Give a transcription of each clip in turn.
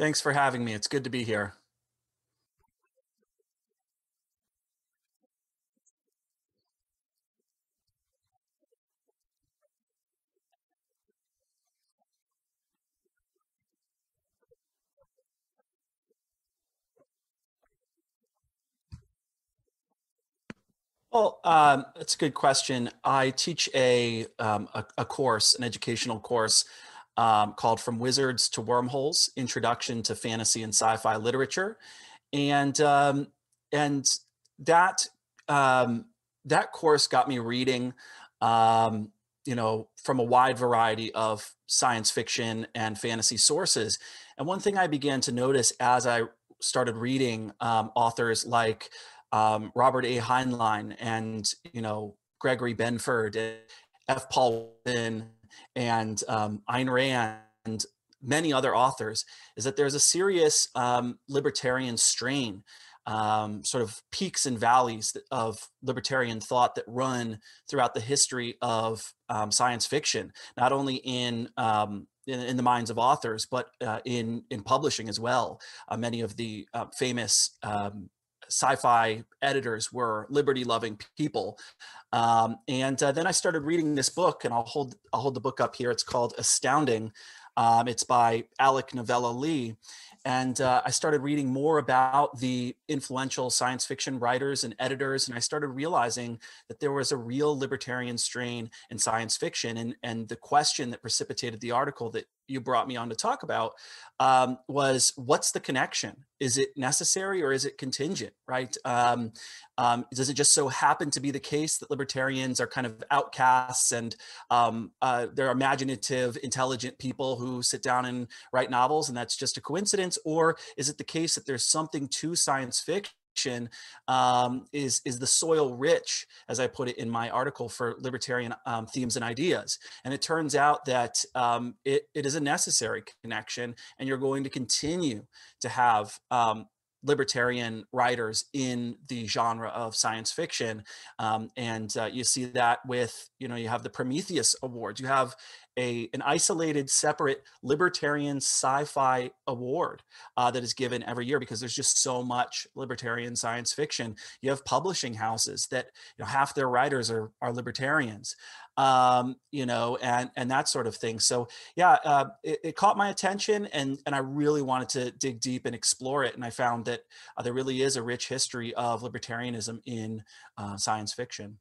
Thanks for having me. It's good to be here. Well, um, that's a good question. I teach a, um, a, a course, an educational course um, called From Wizards to Wormholes: Introduction to Fantasy and Sci-Fi Literature, and um, and that um, that course got me reading, um, you know, from a wide variety of science fiction and fantasy sources. And one thing I began to notice as I started reading um, authors like um, Robert A. Heinlein and you know Gregory Benford, F. Paul Wilson, and um, Ayn Rand, and many other authors, is that there's a serious um, libertarian strain, um, sort of peaks and valleys of libertarian thought that run throughout the history of um, science fiction, not only in um, in, in, the minds of authors, but uh, in in publishing as well. Uh, many of the uh, famous um, sci-fi editors were liberty-loving people. Um, and uh, then I started reading this book, and I'll hold I'll hold the book up here. It's called Astounding. Um, it's by Alec Nevala-Lee, and uh, I started reading more about the influential science fiction writers and editors, and I started realizing that there was a real libertarian strain in science fiction. And, and the question that precipitated the article that you brought me on to talk about um, was what's the connection? Is it necessary or is it contingent, right? Um, um, does it just so happen to be the case that libertarians are kind of outcasts and um, uh, they're imaginative, intelligent people who sit down and write novels and that's just a coincidence? Or is it the case that there's something to science fiction um, is is the soil rich, as I put it in my article for libertarian um, themes and ideas. And it turns out that um, it, it is a necessary connection, and you're going to continue to have um, libertarian writers in the genre of science fiction um, and uh, you see that with you know you have the prometheus awards. You have a an isolated separate libertarian sci-fi award uh, that is given every year because there's just so much libertarian science fiction. You have publishing houses that you know half their writers are are libertarians um, you know, and and that sort of thing. So yeah, uh, it, it, caught my attention, and and I really wanted to dig deep and explore it. And I found that uh, there really is a rich history of libertarianism in uh, science fiction.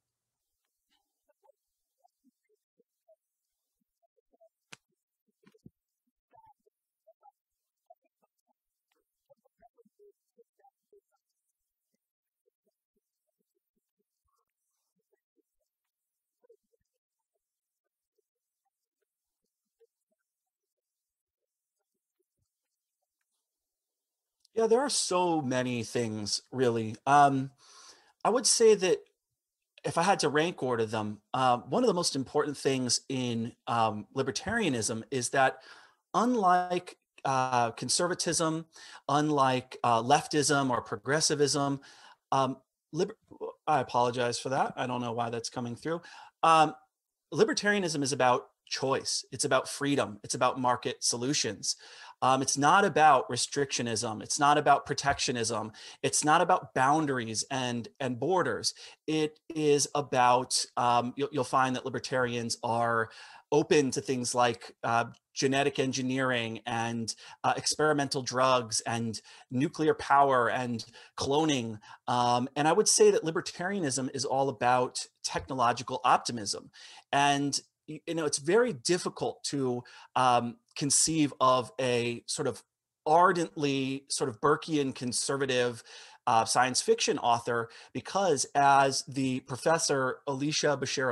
Yeah, there are so many things really. Um, I would say that if I had to rank order them, uh, one of the most important things in um, libertarianism is that unlike uh, conservatism, unlike uh, leftism or progressivism, um, liber- I apologize for that. I don't know why that's coming through. Um, libertarianism is about choice. It's about freedom. It's about market solutions. Um, it's not about restrictionism. It's not about protectionism. It's not about boundaries and and borders. It is about um, you'll, you'll, find that libertarians are open to things like uh, genetic engineering and uh, experimental drugs and nuclear power and cloning. Um, and I would say that libertarianism is all about technological optimism. And you know, it's very difficult to um, conceive of a sort of ardently sort of Burkean conservative uh, science fiction author because as the professor Alicia Bashir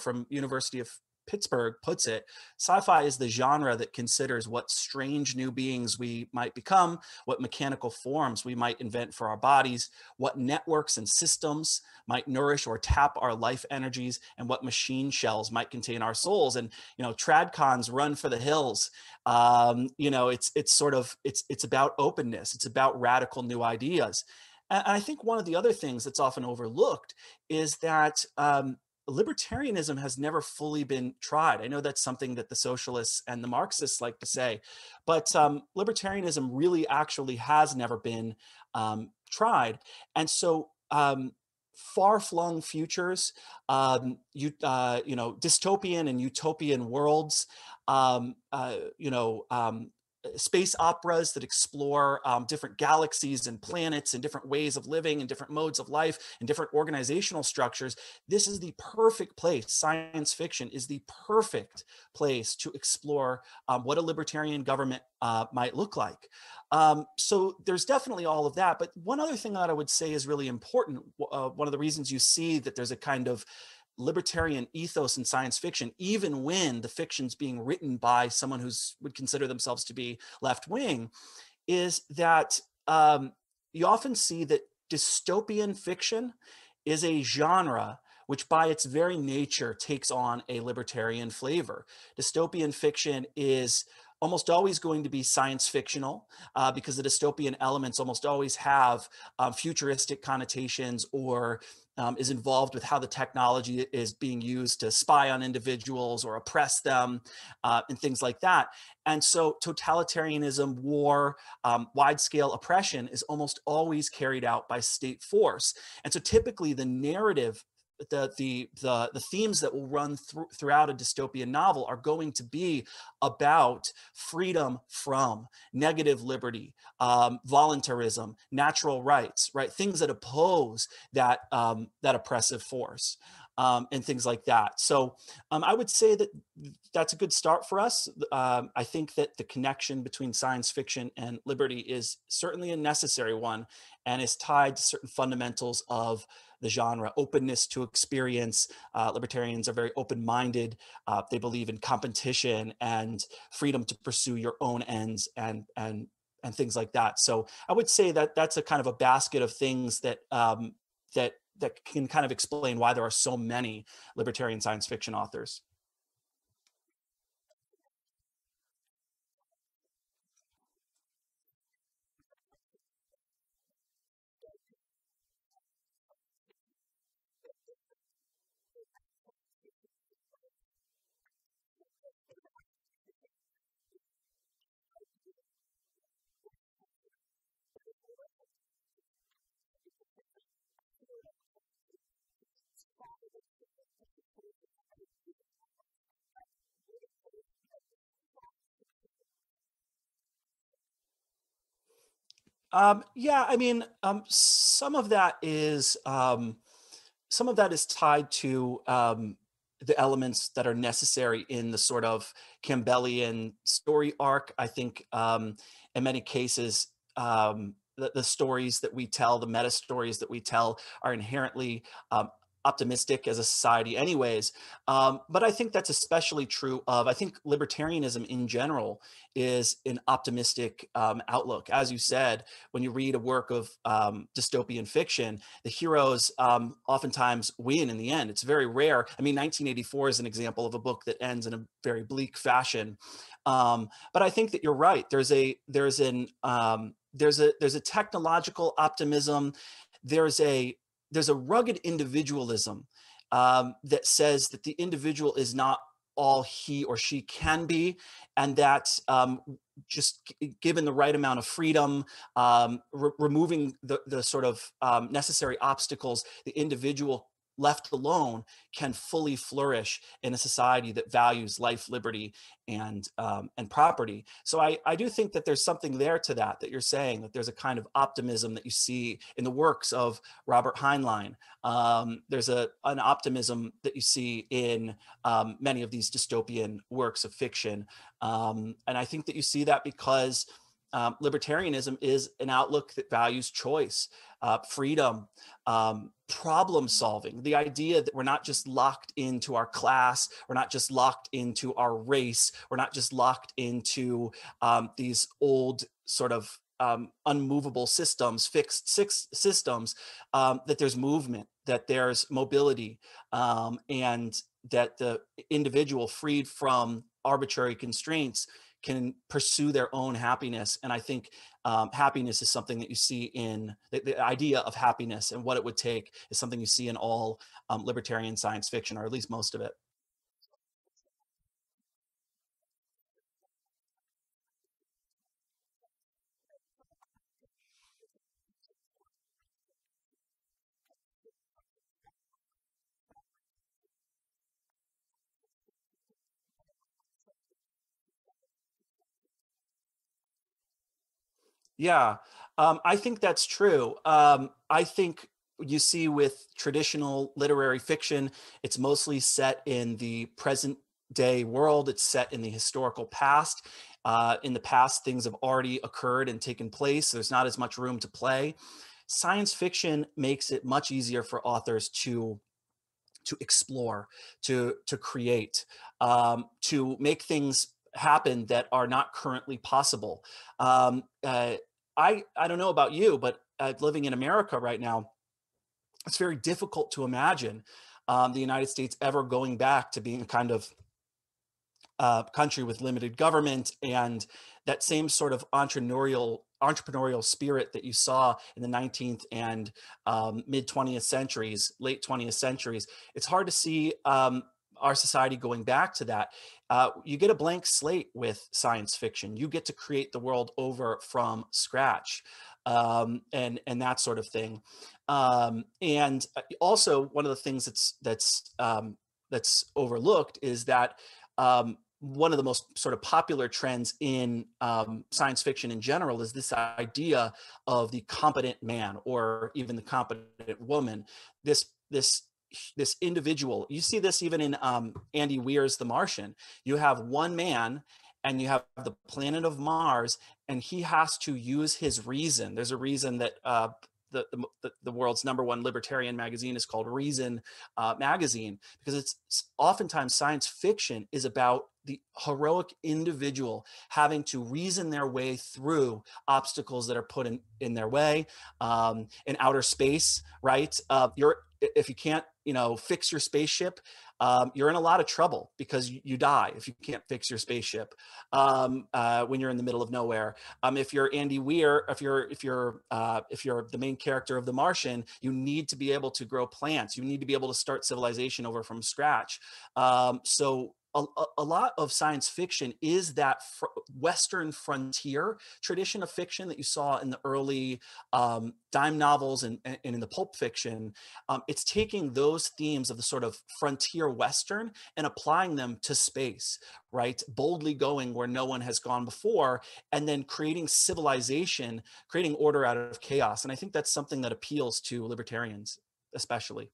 from University of Pittsburgh puts it, sci-fi is the genre that considers what strange new beings we might become, what mechanical forms we might invent for our bodies, what networks and systems might nourish or tap our life energies, and what machine shells might contain our souls. And you know, tradcons run for the hills. Um, you know, it's it's sort of it's it's about openness. It's about radical new ideas. And I think one of the other things that's often overlooked is that um, libertarianism has never fully been tried. I know that's something that the socialists and the Marxists like to say, but um, libertarianism really actually has never been um, tried. And so um, far-flung futures, um, you, uh, you know, dystopian and utopian worlds, um, uh, you know, um, space operas that explore um, different galaxies and planets and different ways of living and different modes of life and different organizational structures. This is the perfect place. Science fiction is the perfect place to explore um, what a libertarian government uh, might look like. Um, so there's definitely all of that. But one other thing that I would say is really important. Uh, one of the reasons you see that there's a kind of libertarian ethos in science fiction, even when the fiction's being written by someone who's would consider themselves to be left wing, is that um, you often see that dystopian fiction is a genre which by its very nature takes on a libertarian flavor. Dystopian fiction is almost always going to be science fictional uh, because the dystopian elements almost always have um, futuristic connotations or um, is involved with how the technology is being used to spy on individuals or oppress them uh, and things like that. And so totalitarianism, war, um, wide scale oppression is almost always carried out by state force. And so typically the narrative the the the, the themes that will run through, throughout a dystopian novel are going to be about freedom from negative liberty, um, voluntarism, natural rights, right? Things that oppose that um, that oppressive force. Um, and things like that. So um, I would say that that's a good start for us. Um, I think that the connection between science fiction and liberty is certainly a necessary one and is tied to certain fundamentals of the genre, openness to experience. Uh, libertarians are very open-minded. Uh, they believe in competition and freedom to pursue your own ends and and and things like that. So I would say that that's a kind of a basket of things that um, that that can kind of explain why there are so many libertarian science fiction authors. Um, yeah, I mean, um, some of that is um, some of that is tied to um, the elements that are necessary in the sort of Campbellian story arc. I think um, in many cases, um, the, the stories that we tell, the meta stories that we tell, are inherently optimistic as a society anyways um, but i think that's especially true of i think libertarianism in general is an optimistic um, outlook. As you said when you read a work of um, dystopian fiction the heroes um, oftentimes win in the end. It's very rare. I mean 1984 is an example of a book that ends in a very bleak fashion um, but i think that you're right. There's a there's an um, there's a there's a technological optimism. There's a there's a rugged individualism um, that says that the individual is not all he or she can be and that um, just given the right amount of freedom um, re removing the, the sort of um, necessary obstacles the individual left alone can fully flourish in a society that values life, liberty, and um, and property. So I, I do think that there's something there to that, that you're saying that there's a kind of optimism that you see in the works of Robert Heinlein. Um, there's a an optimism that you see in um, many of these dystopian works of fiction. Um, and I think that you see that because um, libertarianism is an outlook that values choice, uh, freedom, um, problem solving, the idea that we're not just locked into our class, we're not just locked into our race, we're not just locked into um, these old sort of um, unmovable systems, fixed six systems, um, that there's movement, that there's mobility, um, and that the individual freed from arbitrary constraints can pursue their own happiness. And I think um, happiness is something that you see in the, the, idea of happiness and what it would take is something you see in all um, libertarian science fiction, or at least most of it. Yeah, um, I think that's true. Um, I think you see with traditional literary fiction, it's mostly set in the present day world. It's set in the historical past. Uh, in the past, things have already occurred and taken place. There's not as much room to play. Science fiction makes it much easier for authors to to explore, to to create, um, to make things happen that are not currently possible. Um, uh, I I don't know about you, but uh, living in America right now, it's very difficult to imagine um, the United States ever going back to being a kind of uh, country with limited government and that same sort of entrepreneurial entrepreneurial spirit that you saw in the 19th and um, mid 20th centuries, late 20th centuries. It's hard to see um, our society going back to that. Uh, you get a blank slate with science fiction. You get to create the world over from scratch um, and and that sort of thing. Um, and uh, also one of the things that's that's um, that's overlooked is that um, one of the most sort of popular trends in um, science fiction in general is this idea of the competent man or even the competent woman. This this this individual. You see this even in um, Andy Weir's The Martian. You have one man and you have the planet of Mars, and he has to use his reason. There's a reason that uh, the, the, the, world's number one libertarian magazine is called Reason uh, Magazine because it's oftentimes science fiction is about the heroic individual having to reason their way through obstacles that are put in, in their way um, in outer space, right? Uh, you're if you can't you know fix your spaceship um, you're in a lot of trouble because you, die if you can't fix your spaceship um, uh, when you're in the middle of nowhere. Um, if you're Andy Weir, if you're if you're uh, if you're the main character of The Martian, you need to be able to grow plants. You need to be able to start civilization over from scratch. Um, so a, a, lot of science fiction is that fr- Western frontier tradition of fiction that you saw in the early um, dime novels and, and, in the pulp fiction. Um, it's taking those themes of the sort of frontier Western and applying them to space, right? Boldly going where no one has gone before, and then creating civilization, creating order out of chaos. And I think that's something that appeals to libertarians, especially.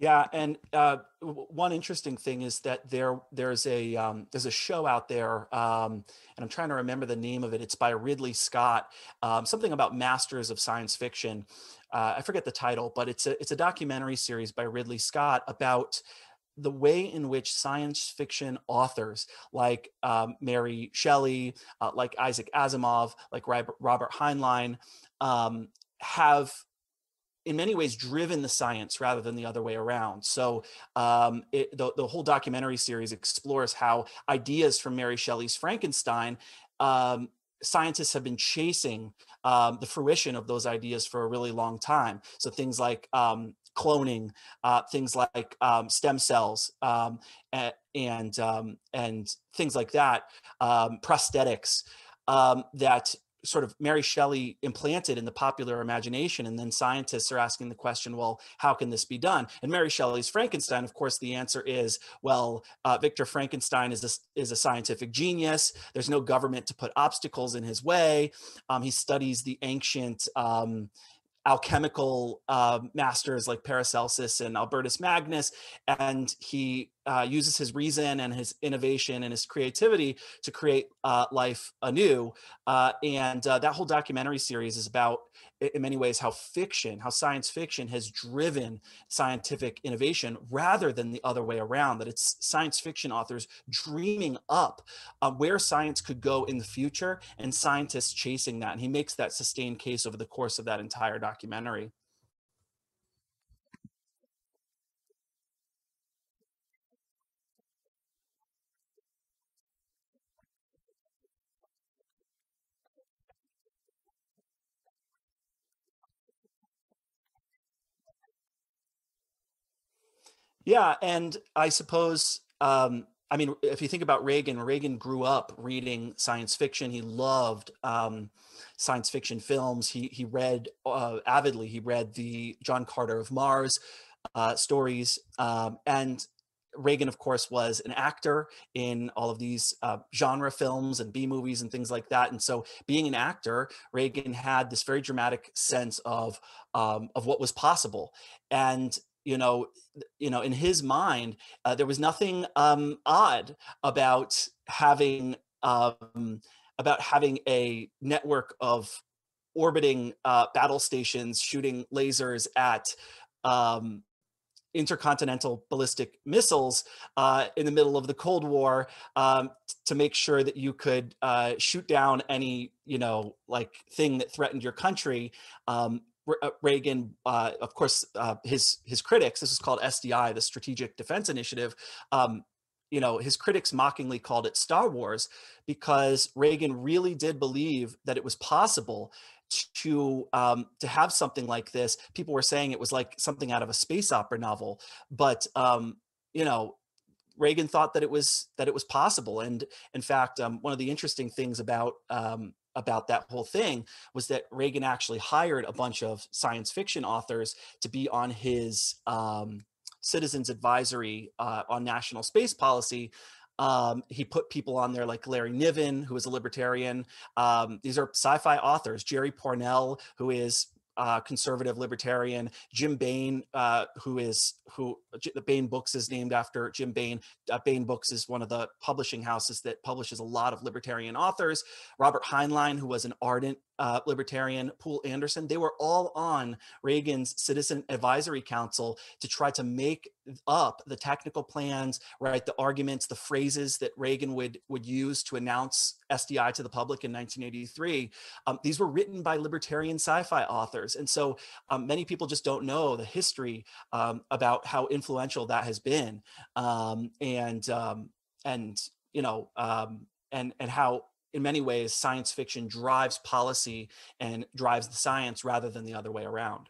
Yeah, and uh, one interesting thing is that there there's a um, there's a show out there, um, and I'm trying to remember the name of it. It's by Ridley Scott, um, something about masters of science fiction. Uh, I forget the title, but it's a it's a documentary series by Ridley Scott about the way in which science fiction authors like um, Mary Shelley, uh, like Isaac Asimov, like Robert Heinlein, um, have in many ways driven the science rather than the other way around. So um, it, the, the whole documentary series explores how ideas from Mary Shelley's Frankenstein um, scientists have been chasing um, the fruition of those ideas for a really long time. So things like um, cloning, uh, things like um, stem cells, um, and and, um, and things like that, um, prosthetics that sort of Mary Shelley implanted in the popular imagination. And then scientists are asking the question, well, how can this be done? And Mary Shelley's Frankenstein, of course, the answer is, well, uh, Victor Frankenstein is a, is a scientific genius. There's no government to put obstacles in his way. Um, he studies the ancient um, alchemical uh, masters like Paracelsus and Albertus Magnus, and he uh, uses his reason and his innovation and his creativity to create uh, life anew. Uh, and uh, that whole documentary series is about, in many ways, how fiction, how science fiction has driven scientific innovation rather than the other way around, that it's science fiction authors dreaming up uh, where science could go in the future and scientists chasing that. And he makes that sustained case over the course of that entire documentary. Yeah, and I suppose, um, I mean, if you think about Reagan, Reagan grew up reading science fiction. He loved um, science fiction films. He he read uh, avidly. He read the John Carter of Mars uh, stories, um, and Reagan, of course, was an actor in all of these uh, genre films and B movies and things like that. And so, being an actor, Reagan had this very dramatic sense of um, of what was possible. And you know, you know, in his mind, uh, there was nothing um, odd about having um, about having a network of orbiting uh, battle stations shooting lasers at um, intercontinental ballistic missiles uh, in the middle of the Cold War um, to make sure that you could uh, shoot down any, you know, like thing that threatened your country. Um, Reagan, uh, of course, uh, his his critics. This is called SDI, the Strategic Defense Initiative. Um, you know, his critics mockingly called it Star Wars because Reagan really did believe that it was possible to um, to have something like this. People were saying it was like something out of a space opera novel, but um, you know, Reagan thought that it was that it was possible. And in fact, um, one of the interesting things about um, about that whole thing was that Reagan actually hired a bunch of science fiction authors to be on his um, citizens advisory uh, on national space policy. Um, he put people on there like Larry Niven, who is a libertarian. Um, these are sci-fi authors. Jerry Pournelle, who is uh, conservative libertarian, Jim Baen, uh, who is who the Baen Books is named after Jim Baen. Uh, Baen Books is one of the publishing houses that publishes a lot of libertarian authors. Robert Heinlein, who was an ardent uh, libertarian, Poul Anderson, they were all on Reagan's Citizen Advisory Council to try to make up the technical plans, right, the arguments, the phrases that Reagan would would use to announce SDI to the public in 1983. Um, these were written by libertarian sci-fi authors, and so um, many people just don't know the history um, about how influential that has been, um, and um, and you know, um, and and how in many ways, science fiction drives policy and drives the science rather than the other way around.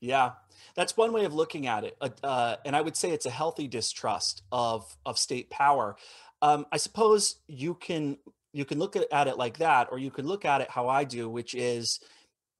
Yeah, that's one way of looking at it, uh, uh, and I would say it's a healthy distrust of of state power. Um, I suppose you can you can look at, at it like that, or you can look at it how I do, which is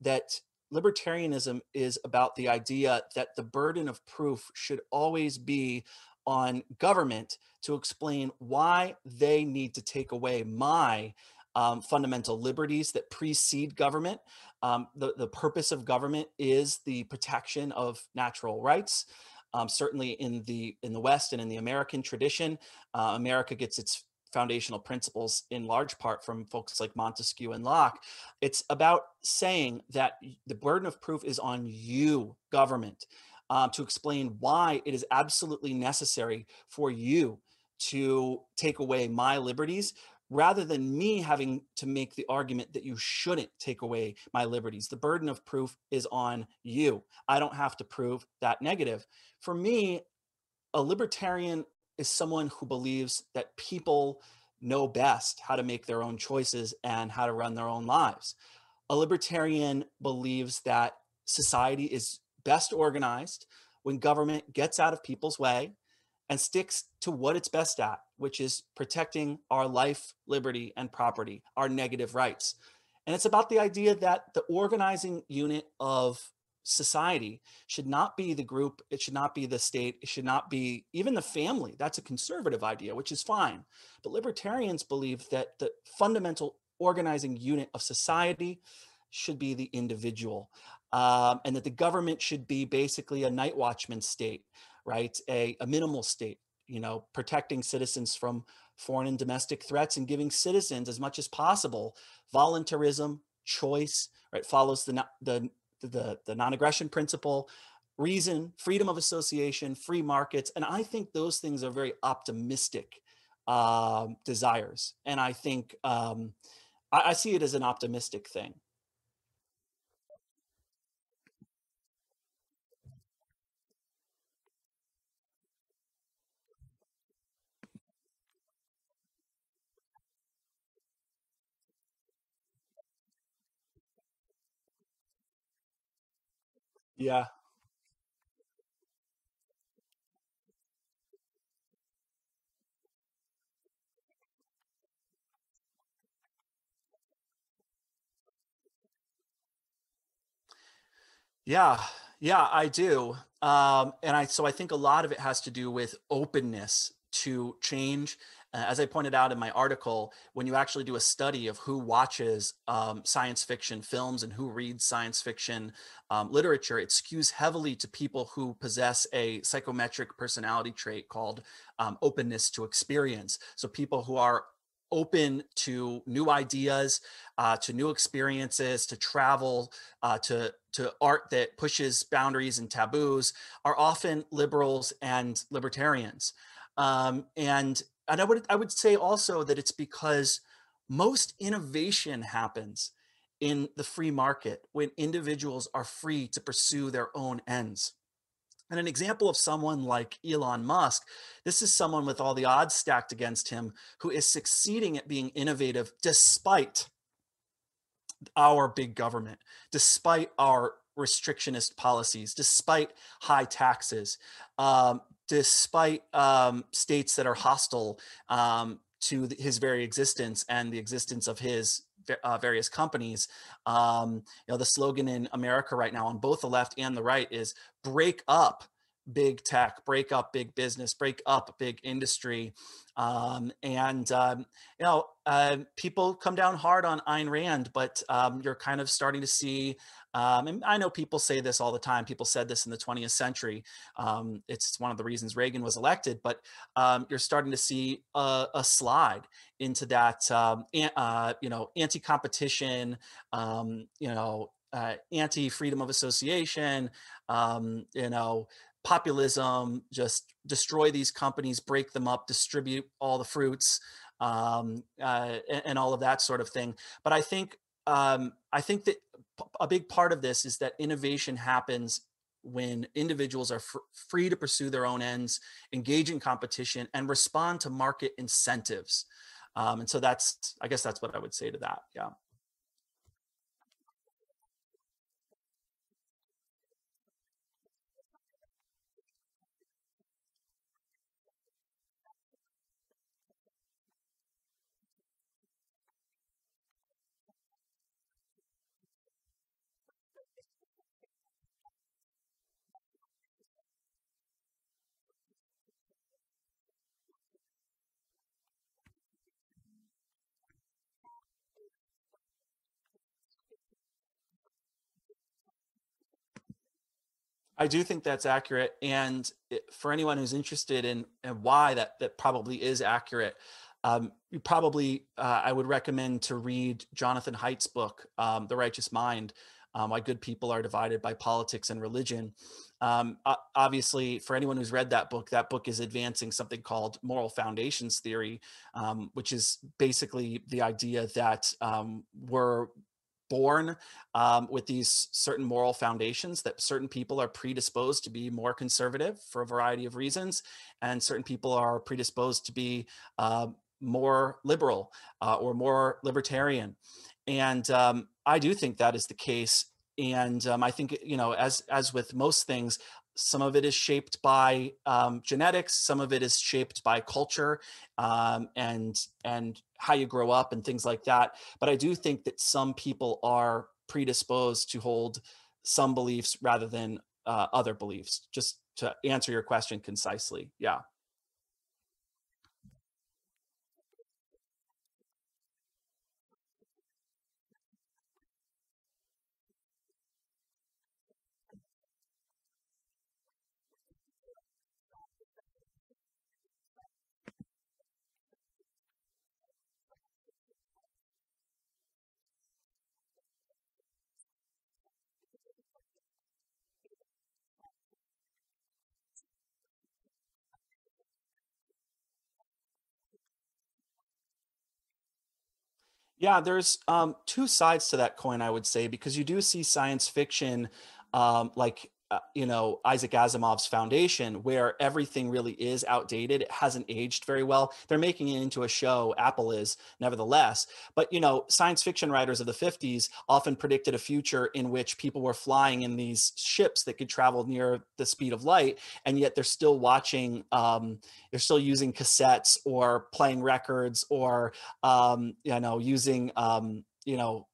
that libertarianism is about the idea that the burden of proof should always be on government to explain why they need to take away my um, fundamental liberties that precede government. Um, the, the purpose of government is the protection of natural rights. Um, certainly in the in the West and in the American tradition, uh, America gets its foundational principles in large part from folks like Montesquieu and Locke. It's about saying that the burden of proof is on you, government, um, to explain why it is absolutely necessary for you to take away my liberties rather than me having to make the argument that you shouldn't take away my liberties. The burden of proof is on you. I don't have to prove that negative. For me, a libertarian is someone who believes that people know best how to make their own choices and how to run their own lives. A libertarian believes that society is best organized when government gets out of people's way and sticks to what it's best at, which is protecting our life, liberty, and property, our negative rights. And it's about the idea that the organizing unit of society should not be the group, it should not be the state, it should not be even the family. That's a conservative idea, which is fine. But libertarians believe that the fundamental organizing unit of society should be the individual um, and that the government should be basically a night watchman state, right? A, a minimal state, you know, protecting citizens from foreign and domestic threats and giving citizens as much as possible voluntarism, choice, right? Follows the, the, the, the non-aggression principle, reason, freedom of association, free markets. And I think those things are very optimistic um, desires. And I think um, I, I see it as an optimistic thing. Yeah. Yeah, yeah, I do. Um, and I so I think a lot of it has to do with openness to change. Uh, as I pointed out in my article, when you actually do a study of who watches um, science fiction films and who reads science fiction um, literature, it skews heavily to people who possess a psychometric personality trait called um, openness to experience. So people who are open to new ideas, uh, to new experiences, to travel, uh, to to art that pushes boundaries and taboos, are often liberals and libertarians. Um, and and I would I would say also that it's because most innovation happens in the free market when individuals are free to pursue their own ends. And an example of someone like Elon Musk, this is someone with all the odds stacked against him who is succeeding at being innovative despite our big government, despite our restrictionist policies, despite high taxes, um, despite um, states that are hostile um, to his very existence and the existence of his uh, various companies. Um, you know, the slogan in America right now on both the left and the right is break up big tech, break up big business, break up big industry. Um, and, um, you know, uh, people come down hard on Ayn Rand, but um, you're kind of starting to see, um, and I know people say this all the time. People said this in the 20th century. Um, it's one of the reasons Reagan was elected, but um, you're starting to see a, a slide into that, uh, you know, anti-competition, you know, uh, anti-freedom of association, you know, populism, just destroy these companies, break them up, distribute all the fruits, um, uh, and, and, all of that sort of thing. But I think um, I think that a big part of this is that innovation happens when individuals are fr free to pursue their own ends, engage in competition, and respond to market incentives. Um, and so that's, I guess that's what I would say to that. Yeah. I do think that's accurate. And for anyone who's interested in, in why that, that probably is accurate, um, you probably, uh, I would recommend to read Jonathan Haidt's book, um, The Righteous Mind, um, Why Good People Are Divided by Politics and Religion. Um, obviously, for anyone who's read that book, that book is advancing something called moral foundations theory, um, which is basically the idea that um, we're born um, with these certain moral foundations that certain people are predisposed to be more conservative for a variety of reasons, and certain people are predisposed to be uh, more liberal uh, or more libertarian. And um, I do think that is the case and um, I think you know, as as with most things, some of it is shaped by um, genetics, some of it is shaped by culture um, and and how you grow up and things like that. But I do think that some people are predisposed to hold some beliefs rather than uh, other beliefs. Just to answer your question concisely, yeah. Yeah, there's um, two sides to that coin, I would say, because you do see science fiction um, like, uh, you know, Isaac Asimov's Foundation, where everything really is outdated. It hasn't aged very well. They're making it into a show, Apple is, nevertheless. But, you know, science fiction writers of the 50s often predicted a future in which people were flying in these ships that could travel near the speed of light, and yet they're still watching, um, they're still using cassettes or playing records or um, you know using um, you know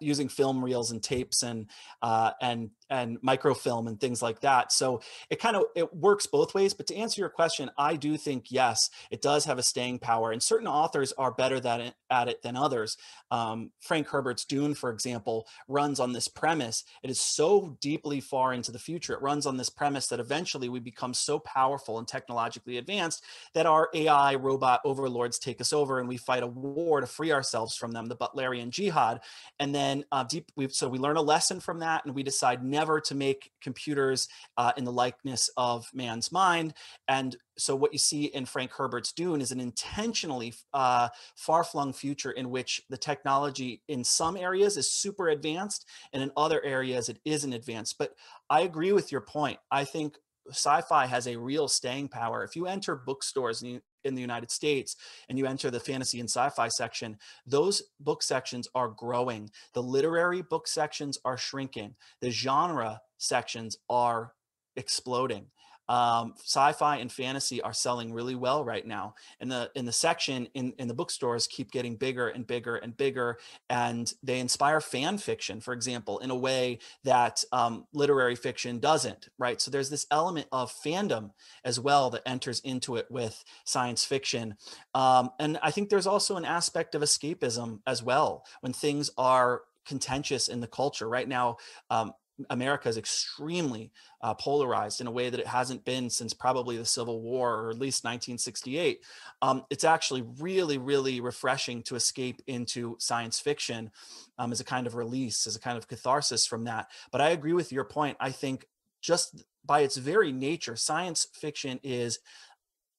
using film reels and tapes and uh, and and microfilm and things like that. So it kind of it works both ways. But to answer your question, I do think yes, it does have a staying power, and certain authors are better than it, at it than others. Um, Frank Herbert's Dune, for example, runs on this premise. It is so deeply far into the future. It runs on this premise that eventually we become so powerful and technologically advanced that our AI robot overlords take us over, and we fight a war to free ourselves from them, the Butlerian Jihad. And then uh, deep, we so we learn a lesson from that, and we decide never to make computers uh, in the likeness of man's mind. And so what you see in Frank Herbert's Dune is an intentionally uh, far-flung future in which the technology in some areas is super advanced and in other areas it isn't advanced. But I agree with your point. I think sci-fi has a real staying power. If you enter bookstores in the United States and you enter the fantasy and sci-fi section, those book sections are growing. The literary book sections are shrinking. The genre sections are exploding um, sci-fi and fantasy are selling really well right now and the in the section in in the bookstores keep getting bigger and bigger and bigger and they inspire fan fiction for example in a way that um, literary fiction doesn't right? So there's this element of fandom as well that enters into it with science fiction um, and i think there's also an aspect of escapism as well when things are contentious in the culture. Right now um, America is extremely uh, polarized in a way that it hasn't been since probably the Civil War or at least 1968. Um, it's actually really, really refreshing to escape into science fiction um, as a kind of release, as a kind of catharsis from that. But I agree with your point. I think just by its very nature, science fiction is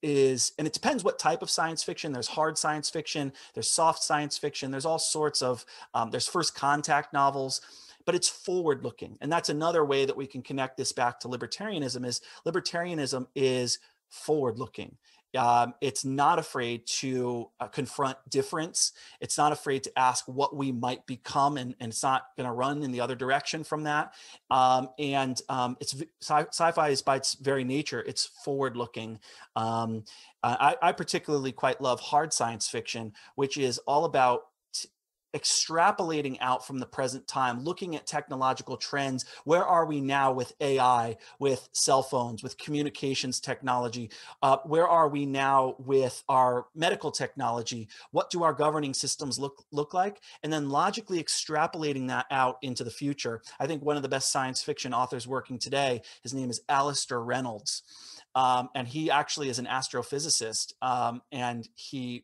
is and it depends what type of science fiction there's hard science fiction there's soft science fiction there's all sorts of um, there's first contact novels but it's forward looking. And that's another way that we can connect this back to libertarianism is libertarianism is forward looking. Um, it's not afraid to uh, confront difference. It's not afraid to ask what we might become, and, and it's not going to run in the other direction from that. Um, and um, it's sci- fi is by its very nature, it's forward-looking. Um, I, I particularly quite love hard science fiction, which is all about extrapolating out from the present time, looking at technological trends. Where are we now with AI, with cell phones, with communications technology? Uh, where are we now with our medical technology? What do our governing systems look, look like? And then logically extrapolating that out into the future. I think one of the best science fiction authors working today, his name is Alastair Reynolds. Um, and he actually is an astrophysicist um, and he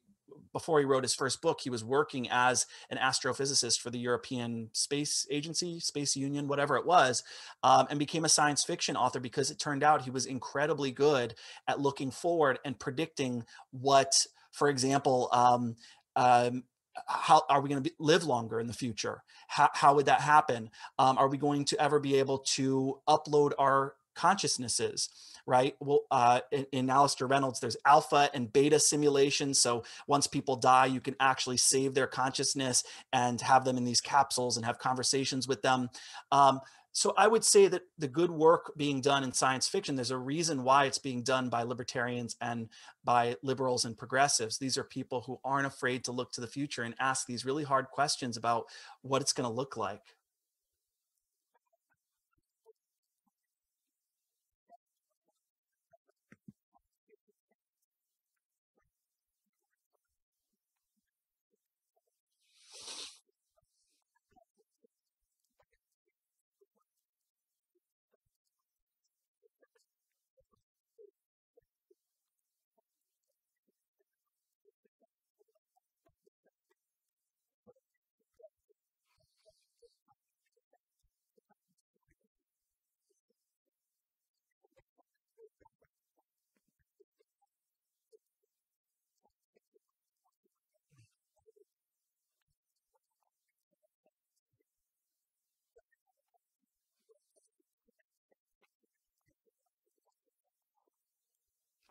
before he wrote his first book, he was working as an astrophysicist for the European Space Agency, Space Union, whatever it was, um, and became a science fiction author because it turned out he was incredibly good at looking forward and predicting what, for example, um, um, how are we going to live longer in the future? How, how would that happen? Um, are we going to ever be able to upload our consciousnesses right? Well, uh, in, in Alastair Reynolds, there's alpha and beta simulations. So once people die, you can actually save their consciousness and have them in these capsules and have conversations with them. Um, so I would say that the good work being done in science fiction, there's a reason why it's being done by libertarians and by liberals and progressives. These are people who aren't afraid to look to the future and ask these really hard questions about what it's going to look like.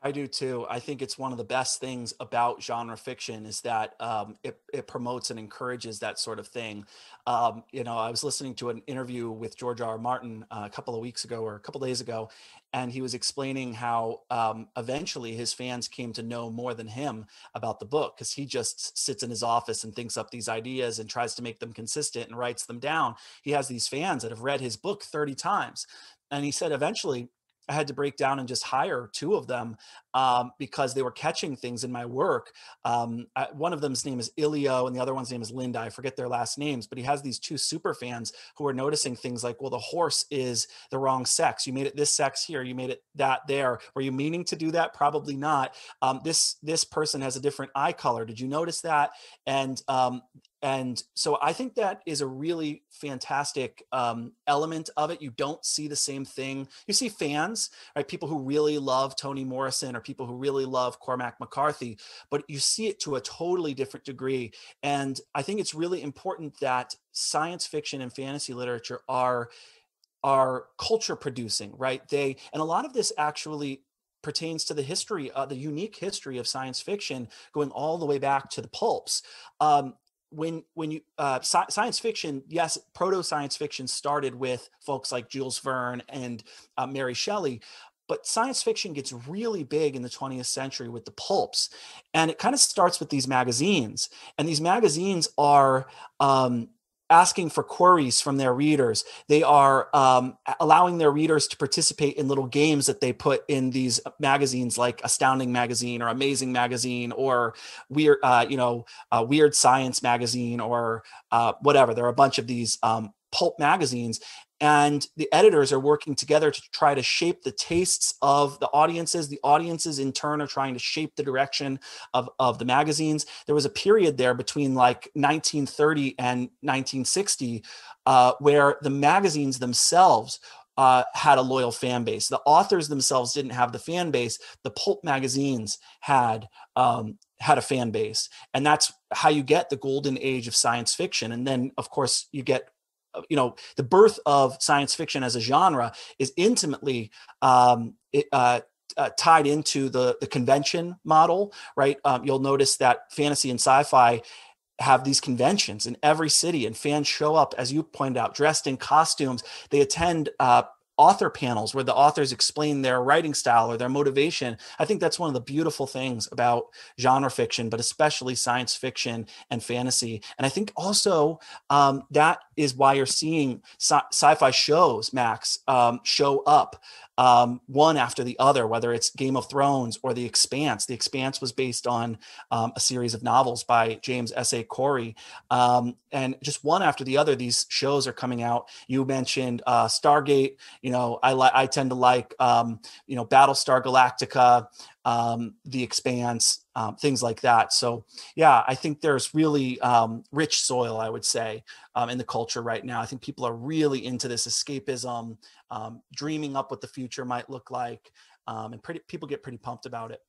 I do too. I think it's one of the best things about genre fiction is that um, it, it promotes and encourages that sort of thing. Um, you know, I was listening to an interview with George R. R. Martin uh, a couple of weeks ago or a couple of days ago, and he was explaining how um, eventually his fans came to know more than him about the book because he just sits in his office and thinks up these ideas and tries to make them consistent and writes them down. He has these fans that have read his book 30 times. And he said eventually I had to break down and just hire two of them um, because they were catching things in my work. Um, I, one of them's name is Elio, and the other one's name is Linda. I forget their last names, but he has these two super fans who are noticing things like, well, the horse is the wrong sex. You made it this sex here. You made it that there. Were you meaning to do that? Probably not. Um, this this person has a different eye color. Did you notice that? And um, and so I think that is a really fantastic um, element of it. You don't see the same thing. You see fans, right? People who really love Toni Morrison or people who really love Cormac McCarthy, but you see it to a totally different degree. And I think it's really important that science fiction and fantasy literature are are culture producing, right? They and a lot of this actually pertains to the history, uh, the unique history of science fiction, going all the way back to the pulps. Um, when when you uh, sci- science fiction, yes, proto science fiction started with folks like Jules Verne and uh, Mary Shelley, but science fiction gets really big in the 20th century with the pulps, and it kind of starts with these magazines, and these magazines are um, asking for queries from their readers. They are um, allowing their readers to participate in little games that they put in these magazines, like Astounding Magazine or Amazing Magazine or Weird, uh, you know, uh, Weird Science Magazine or uh, whatever. There are a bunch of these um, pulp magazines, and the editors are working together to try to shape the tastes of the audiences the audiences in turn are trying to shape the direction of, of the magazines there was a period there between like 1930 and 1960 uh, where the magazines themselves uh, had a loyal fan base. The authors themselves didn't have the fan base. The pulp magazines had um, had a fan base, and that's how you get the golden age of science fiction. And then, of course, you get you know the birth of science fiction as a genre is intimately um, it, uh, uh, tied into the the convention model right? Um, you'll notice that fantasy and sci-fi have these conventions in every city and fans show up as you pointed out dressed in costumes. They attend uh, author panels where the authors explain their writing style or their motivation. I think that's one of the beautiful things about genre fiction, but especially science fiction and fantasy. And I think also um, that is why you're seeing sci fi shows, Max, um, show up um, one after the other, whether it's Game of Thrones or The Expanse. The Expanse was based on um, a series of novels by James S.A. Corey. Um, and just one after the other, these shows are coming out. You mentioned uh, Stargate. You know, I, li- I tend to like, um, you know, Battlestar Galactica um, the expanse, um, things like that. So, yeah, I think there's really rich soil, I would say, in the culture right now. I think people are really into this escapism, um, dreaming up what the future might look like. Um, and pretty, people get pretty pumped about it.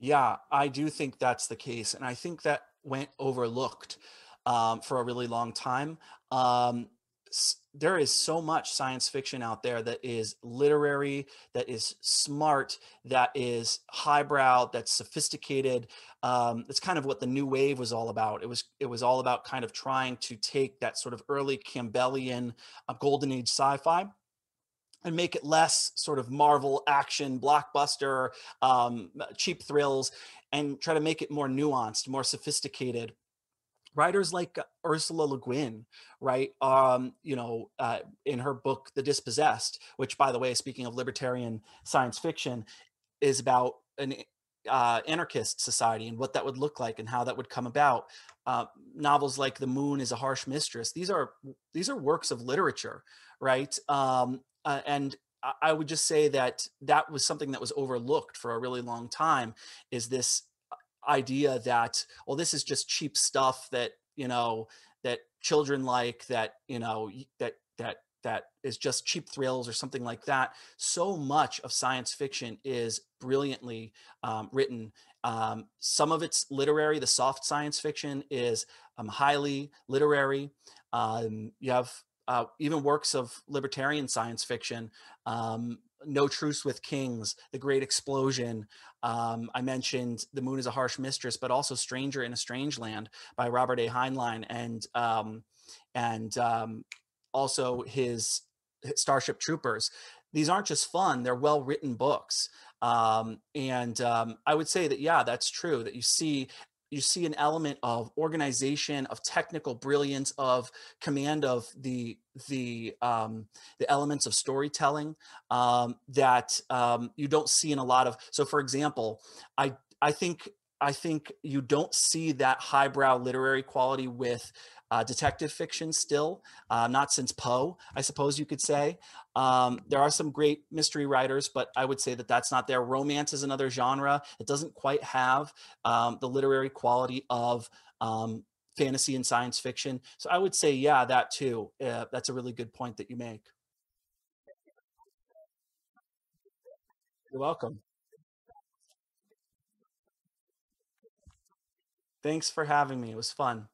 Yeah, I do think that's the case, and I think that went overlooked um, for a really long time. Um, there is so much science fiction out there that is literary, that is smart, that is highbrow, that's sophisticated. Um, that's kind of what the new wave was all about. It was it was all about kind of trying to take that sort of early Campbellian uh, golden age sci-fi and make it less sort of Marvel action blockbuster, um, cheap thrills, and try to make it more nuanced, more sophisticated. Writers like uh, Ursula Le Guin, right? Um, you know, uh, in her book *The Dispossessed*, which, by the way, speaking of libertarian science fiction, is about an uh, anarchist society and what that would look like and how that would come about. Uh, novels like *The Moon is a Harsh Mistress*; these are these are works of literature, right? Um, uh, and I would just say that that was something that was overlooked for a really long time. Is this idea that well, this is just cheap stuff that you know that children like that you know that that that is just cheap thrills or something like that. So much of science fiction is brilliantly um, written. Um, some of it's literary. The soft science fiction is um, highly literary. Um, you have uh, even works of libertarian science fiction. Um, no Truce with Kings, The Great Explosion. Um, I mentioned The Moon is a Harsh Mistress, but also Stranger in a Strange Land by Robert A. Heinlein and um, and um, also his Starship Troopers. These aren't just fun; they're well written books. Um, and um, I would say that yeah, that's true. That you see you see an element of organization, of technical brilliance, of command of the the um, the elements of storytelling um, that um, you don't see in a lot of. So, for example, I I think I think you don't see that highbrow literary quality with uh, detective fiction still, uh, not since Poe, I suppose you could say. Um, there are some great mystery writers, but I would say that that's not there. Romance is another genre. It doesn't quite have um, the literary quality of um, fantasy and science fiction. So I would say, yeah, that too. Uh, that's a really good point that you make. You're welcome. Thanks for having me. It was fun.